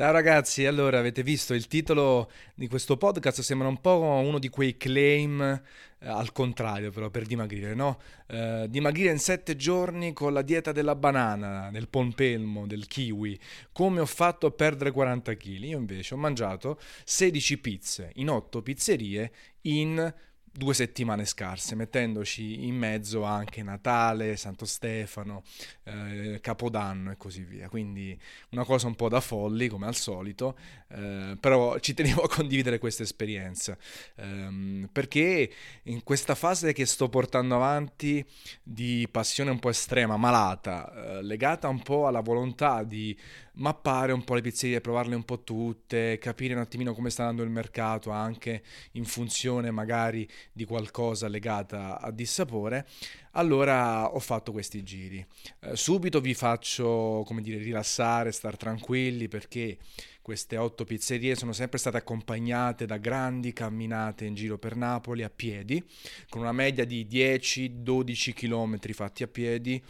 Ciao ragazzi, allora avete visto il titolo di questo podcast sembra un po' uno di quei claim eh, al contrario però per dimagrire, no? Eh, dimagrire in sette giorni con la dieta della banana, del pompelmo, del kiwi, come ho fatto a perdere 40 kg. Io invece ho mangiato 16 pizze in 8 pizzerie in due settimane scarse, mettendoci in mezzo anche Natale, Santo Stefano, eh, Capodanno e così via. Quindi una cosa un po' da folli, come al solito, eh, però ci tenevo a condividere questa esperienza, ehm, perché in questa fase che sto portando avanti di passione un po' estrema, malata, eh, legata un po' alla volontà di mappare un po' le pizzerie, provarle un po' tutte, capire un attimino come sta andando il mercato anche in funzione magari di qualcosa legata a dissapore, allora ho fatto questi giri. Eh, subito vi faccio, come dire, rilassare, star tranquilli perché queste otto pizzerie sono sempre state accompagnate da grandi camminate in giro per Napoli a piedi, con una media di 10-12 km fatti a piedi,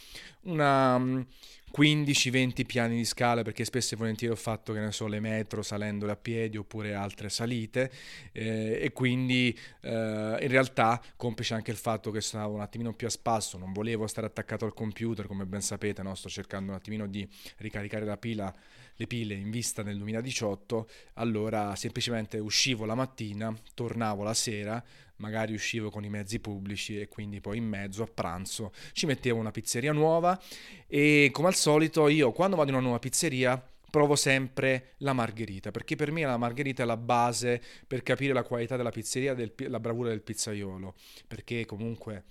una 15-20 piani di scala perché spesso e volentieri ho fatto che ne so le metro salendole a piedi oppure altre salite eh, e quindi eh, in realtà complice anche il fatto che stavo un attimino più a spasso non volevo stare attaccato al computer come ben sapete no? sto cercando un attimino di ricaricare la pila le pile in vista nel 2018 allora semplicemente uscivo la mattina tornavo la sera magari uscivo con i mezzi pubblici e quindi poi in mezzo a pranzo ci mettevo una pizzeria nuova e come al solito io quando vado in una nuova pizzeria provo sempre la margherita, perché per me la margherita è la base per capire la qualità della pizzeria e la bravura del pizzaiolo, perché comunque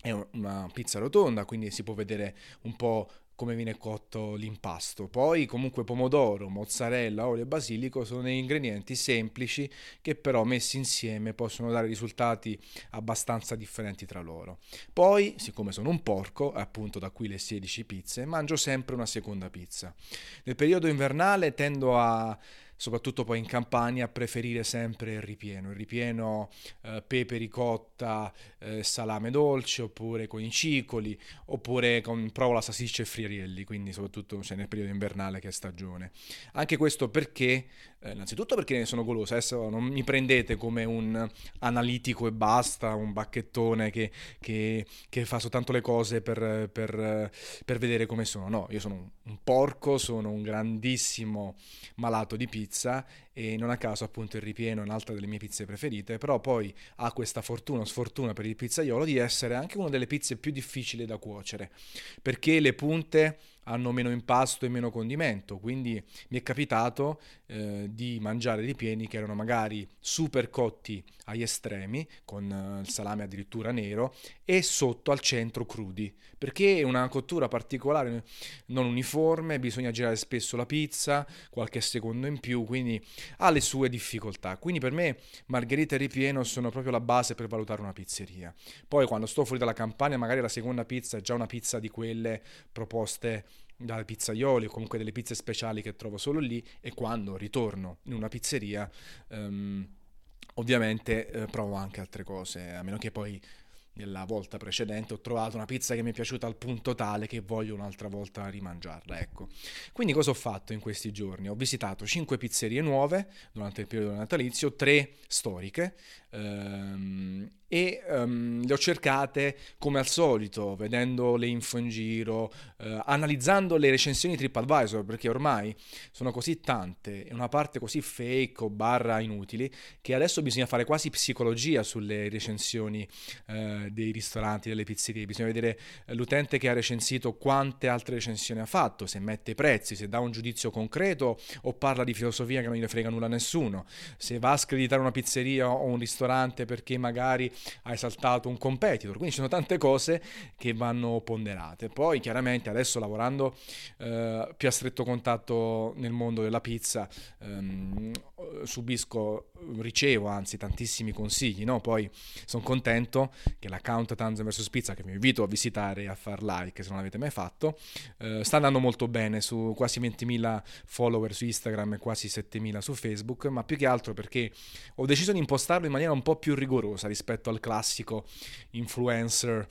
è una pizza rotonda, quindi si può vedere un po' come viene cotto l'impasto. Poi comunque pomodoro, mozzarella, olio e basilico sono degli ingredienti semplici che però messi insieme possono dare risultati abbastanza differenti tra loro. Poi, siccome sono un porco, appunto da qui le 16 pizze, mangio sempre una seconda pizza. Nel periodo invernale tendo a soprattutto poi in Campania, preferire sempre il ripieno. Il ripieno eh, pepe ricotta, eh, salame dolce, oppure con i cicoli, oppure con provola, salsiccia e friarielli, quindi soprattutto cioè, nel periodo invernale che è stagione. Anche questo perché, eh, innanzitutto perché ne sono goloso, adesso non mi prendete come un analitico e basta, un bacchettone che, che, che fa soltanto le cose per, per, per vedere come sono. No, io sono un porco, sono un grandissimo malato di pizza pizza e non a caso appunto il ripieno è un'altra delle mie pizze preferite, però poi ha questa fortuna o sfortuna per il pizzaiolo di essere anche una delle pizze più difficili da cuocere, perché le punte hanno meno impasto e meno condimento, quindi mi è capitato eh, di mangiare dei pieni che erano magari super cotti agli estremi, con eh, il salame addirittura nero, e sotto al centro crudi, perché è una cottura particolare, non uniforme, bisogna girare spesso la pizza, qualche secondo in più, quindi ha le sue difficoltà. Quindi per me margherita e ripieno sono proprio la base per valutare una pizzeria. Poi quando sto fuori dalla campagna, magari la seconda pizza è già una pizza di quelle proposte dai pizzaioli o comunque delle pizze speciali che trovo solo lì e quando ritorno in una pizzeria um, ovviamente eh, provo anche altre cose a meno che poi nella volta precedente ho trovato una pizza che mi è piaciuta al punto tale che voglio un'altra volta rimangiarla, ecco. Quindi cosa ho fatto in questi giorni? Ho visitato 5 pizzerie nuove durante il periodo natalizio, 3 storiche, ehm, e um, le ho cercate come al solito, vedendo le info in giro, eh, analizzando le recensioni TripAdvisor, perché ormai sono così tante e una parte così fake o barra inutili, che adesso bisogna fare quasi psicologia sulle recensioni eh, dei ristoranti, delle pizzerie, bisogna vedere l'utente che ha recensito quante altre recensioni ha fatto, se mette i prezzi, se dà un giudizio concreto o parla di filosofia che non gli frega nulla a nessuno, se va a screditare una pizzeria o un ristorante perché magari hai saltato un competitor, quindi ci sono tante cose che vanno ponderate. Poi chiaramente adesso lavorando eh, più a stretto contatto nel mondo della pizza ehm, subisco, ricevo anzi tantissimi consigli, no? poi sono contento che l'account Tanzan vs Pizza che vi invito a visitare e a far like se non l'avete mai fatto, eh, sta andando molto bene su quasi 20.000 follower su Instagram e quasi 7.000 su Facebook, ma più che altro perché ho deciso di impostarlo in maniera un po' più rigorosa rispetto al classico influencer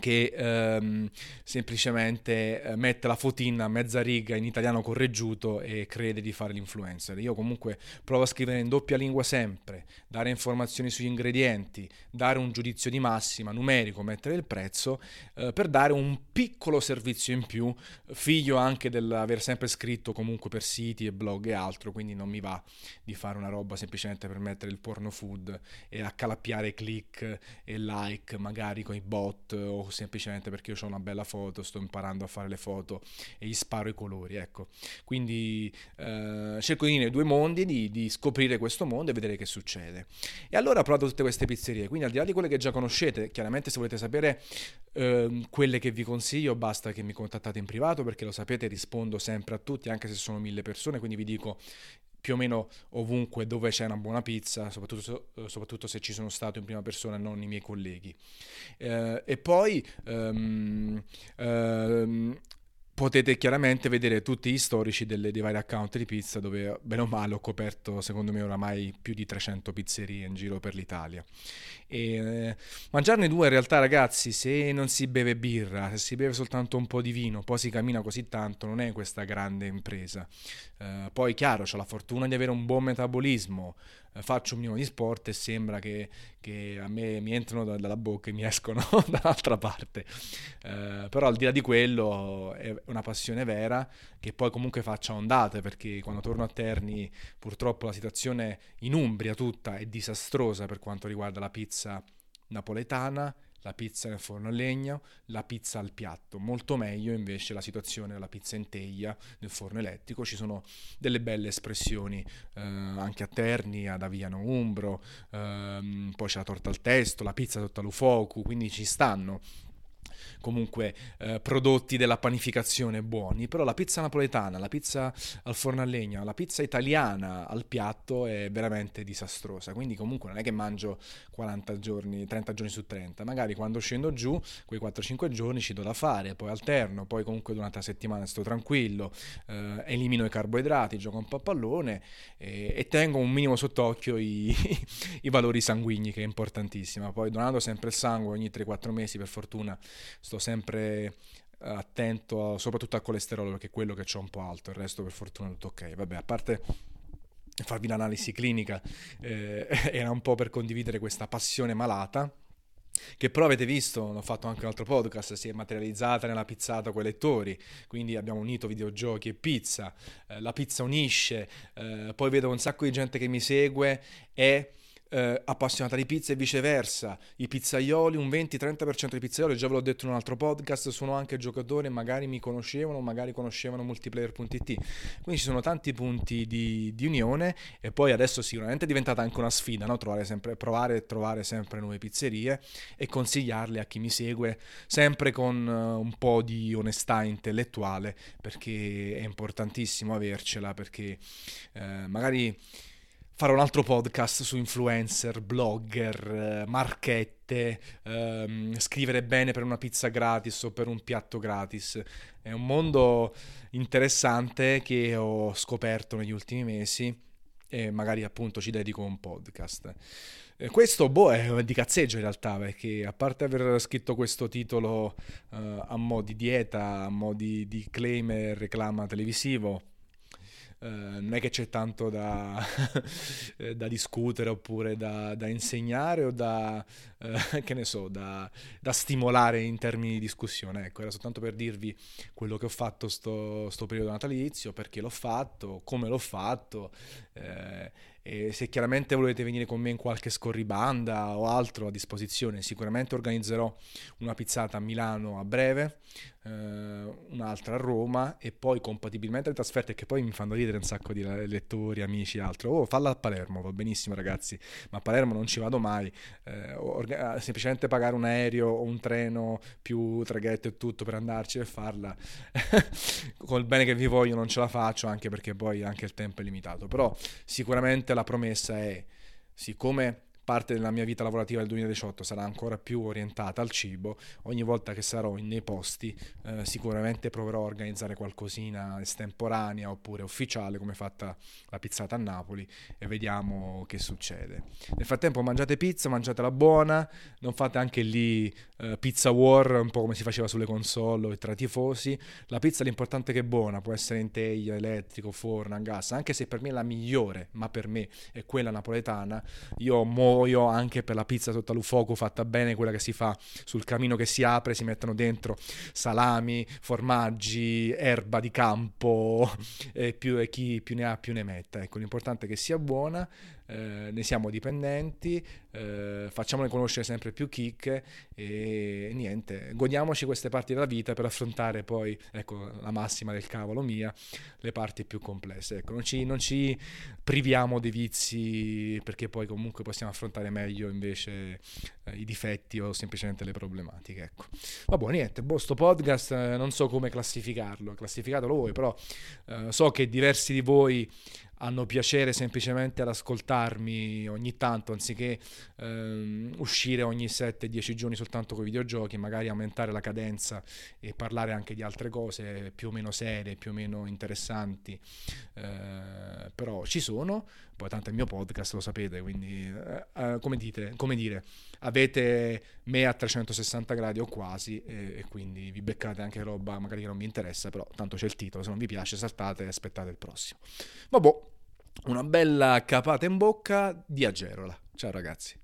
che ehm, semplicemente eh, mette la fotina a mezza riga in italiano correggiuto e crede di fare l'influencer. Io comunque provo a scrivere in doppia lingua sempre, dare informazioni sugli ingredienti, dare un giudizio di massima, numerico, mettere il prezzo, eh, per dare un piccolo servizio in più, figlio anche dell'aver sempre scritto comunque per siti e blog e altro, quindi non mi va di fare una roba semplicemente per mettere il porno food e accalappiare click e like magari con i bot o semplicemente perché io ho una bella foto, sto imparando a fare le foto e gli sparo i colori, ecco. Quindi eh, cerco di unire due mondi, di, di, scoprire questo mondo e vedere che succede. E allora ho provato tutte queste pizzerie, quindi al di là di quelle che già conoscete, chiaramente se volete sapere eh, quelle che vi consiglio, basta che mi contattate in privato perché lo sapete, rispondo sempre a tutti, anche se sono mille persone, quindi vi dico più o meno ovunque dove c'è una buona pizza, soprattutto, soprattutto se ci sono stato in prima persona e non i miei colleghi. Eh, e poi um, um, potete chiaramente vedere tutti gli storici delle, dei vari account di pizza dove bene o male ho coperto secondo me oramai più di 300 pizzerie in giro per l'Italia. E eh, mangiarne due in realtà ragazzi se non si beve birra se si beve soltanto un po' di vino poi si cammina così tanto non è questa grande impresa. Eh, poi chiaro ho la fortuna di avere un buon metabolismo faccio un minimo di sport e sembra che, che a me mi entrano da, dalla bocca e mi escono dall'altra parte. Eh, però al di là di quello è una passione vera che poi comunque faccia ondate perché quando torno a Terni purtroppo la situazione in Umbria tutta è disastrosa per quanto riguarda la pizza napoletana la pizza nel forno a legno, la pizza al piatto. Molto meglio invece la situazione della pizza in teglia nel forno elettrico. Ci sono delle belle espressioni eh, anche a Terni, ad Aviano Umbro, ehm, poi c'è la torta al testo, la pizza sotto all'ufoku, quindi ci stanno comunque eh, prodotti della panificazione buoni, però la pizza napoletana, la pizza al forno a legna, la pizza italiana al piatto è veramente disastrosa, quindi comunque non è che mangio 40 giorni, 30 giorni su 30, magari quando scendo giù, quei 4-5 giorni ci do da fare, poi alterno, poi comunque durante la settimana sto tranquillo, eh, elimino i carboidrati, gioco un po' a pallone e, e tengo un minimo sott'occhio i, i valori sanguigni che è importantissimo, poi donando sempre il sangue ogni 3-4 mesi per fortuna sto sempre attento a, soprattutto al colesterolo perché è quello che ho un po' alto, il resto per fortuna è tutto ok. Vabbè, a parte farvi l'analisi clinica, eh, era un po' per condividere questa passione malata che però avete visto, ho fatto anche un altro podcast, si è materializzata nella pizzata con i lettori, quindi abbiamo unito videogiochi e pizza, eh, la pizza unisce, eh, poi vedo un sacco di gente che mi segue e eh, appassionata di pizza e viceversa. I pizzaioli, un 20-30% dei pizzaioli, già ve l'ho detto in un altro podcast, sono anche giocatori magari mi conoscevano, magari conoscevano multiplayer.it. Quindi ci sono tanti punti di, di unione e poi adesso sicuramente è diventata anche una sfida, no? trovare, sempre, provare e trovare sempre nuove pizzerie e consigliarle a chi mi segue, sempre con uh, un po' di onestà intellettuale, perché è importantissimo avercela, perché uh, magari fare un altro podcast su influencer, blogger, eh, marchette, ehm, scrivere bene per una pizza gratis o per un piatto gratis. È un mondo interessante che ho scoperto negli ultimi mesi e magari appunto ci dedico un podcast. Eh, questo boh, è di cazzeggio in realtà, perché a parte aver scritto questo titolo uh, a mo' di dieta, a mo' di, di claim e reclama televisivo, eh, non è che c'è tanto da, eh, da discutere oppure da, da, insegnare o da, uh, che ne so, da, stimolare in termini di discussione. Ecco, era soltanto per dirvi quello che ho fatto sto, sto periodo natalizio, perché l'ho fatto, come l'ho fatto. Eh, e se chiaramente volete venire con me in qualche scorribanda o altro a disposizione, sicuramente organizzerò una pizzata a Milano a breve, eh, un'altra a Roma e poi compatibilmente le trasferte che poi mi fanno ridere un sacco di lettori, amici e altro. Oh, falla a Palermo, va benissimo ragazzi, ma a Palermo non ci vado mai, eh, orga- semplicemente pagare un aereo o un treno più traghetto e tutto per andarci e farla. Col bene che vi voglio non ce la faccio anche perché poi anche il tempo è limitato, però sicuramente la promessa è, siccome parte della mia vita lavorativa del 2018 sarà ancora più orientata al cibo, ogni volta che sarò nei posti eh, sicuramente proverò a organizzare qualcosina estemporanea oppure ufficiale come fatta la pizzata a Napoli e vediamo che succede. Nel frattempo mangiate pizza, mangiatela buona, non fate anche lì eh, pizza war un po' come si faceva sulle console tra tifosi. La pizza l'importante è che è buona, può essere in teglia, elettrico, forno, a gas, anche se per me è la migliore, ma per me è quella napoletana. Io muoio anche per la pizza sotto al fuoco fatta bene, quella che si fa sul camino che si apre, si mettono dentro salami, formaggi, erba di campo e, più, e chi più ne ha più ne metta. Ecco, l'importante è che sia buona eh, ne siamo dipendenti, eh, facciamone conoscere sempre più chicche e niente, godiamoci queste parti della vita per affrontare poi, ecco, la massima del cavolo mia, le parti più complesse. Ecco, non ci, non ci priviamo dei vizi perché poi comunque possiamo affrontare meglio invece eh, i difetti o semplicemente le problematiche. Ecco. Vabbè, niente, boh, sto podcast eh, non so come classificarlo, classificatelo voi, però eh, so che diversi di voi hanno piacere semplicemente ad ascoltarmi ogni tanto, anziché ehm, uscire ogni 7-10 giorni soltanto con i videogiochi, magari aumentare la cadenza e parlare anche di altre cose più o meno serie, più o meno interessanti, eh, però ci sono, poi tanto è il mio podcast, lo sapete, quindi eh, eh come, dite, come dire, avete me a 360 gradi o quasi e, e, quindi vi beccate anche roba magari che non vi interessa, però tanto c'è il titolo, se non vi piace saltate e aspettate il prossimo. Vabbè, una bella capata in bocca di Agerola. Ciao ragazzi.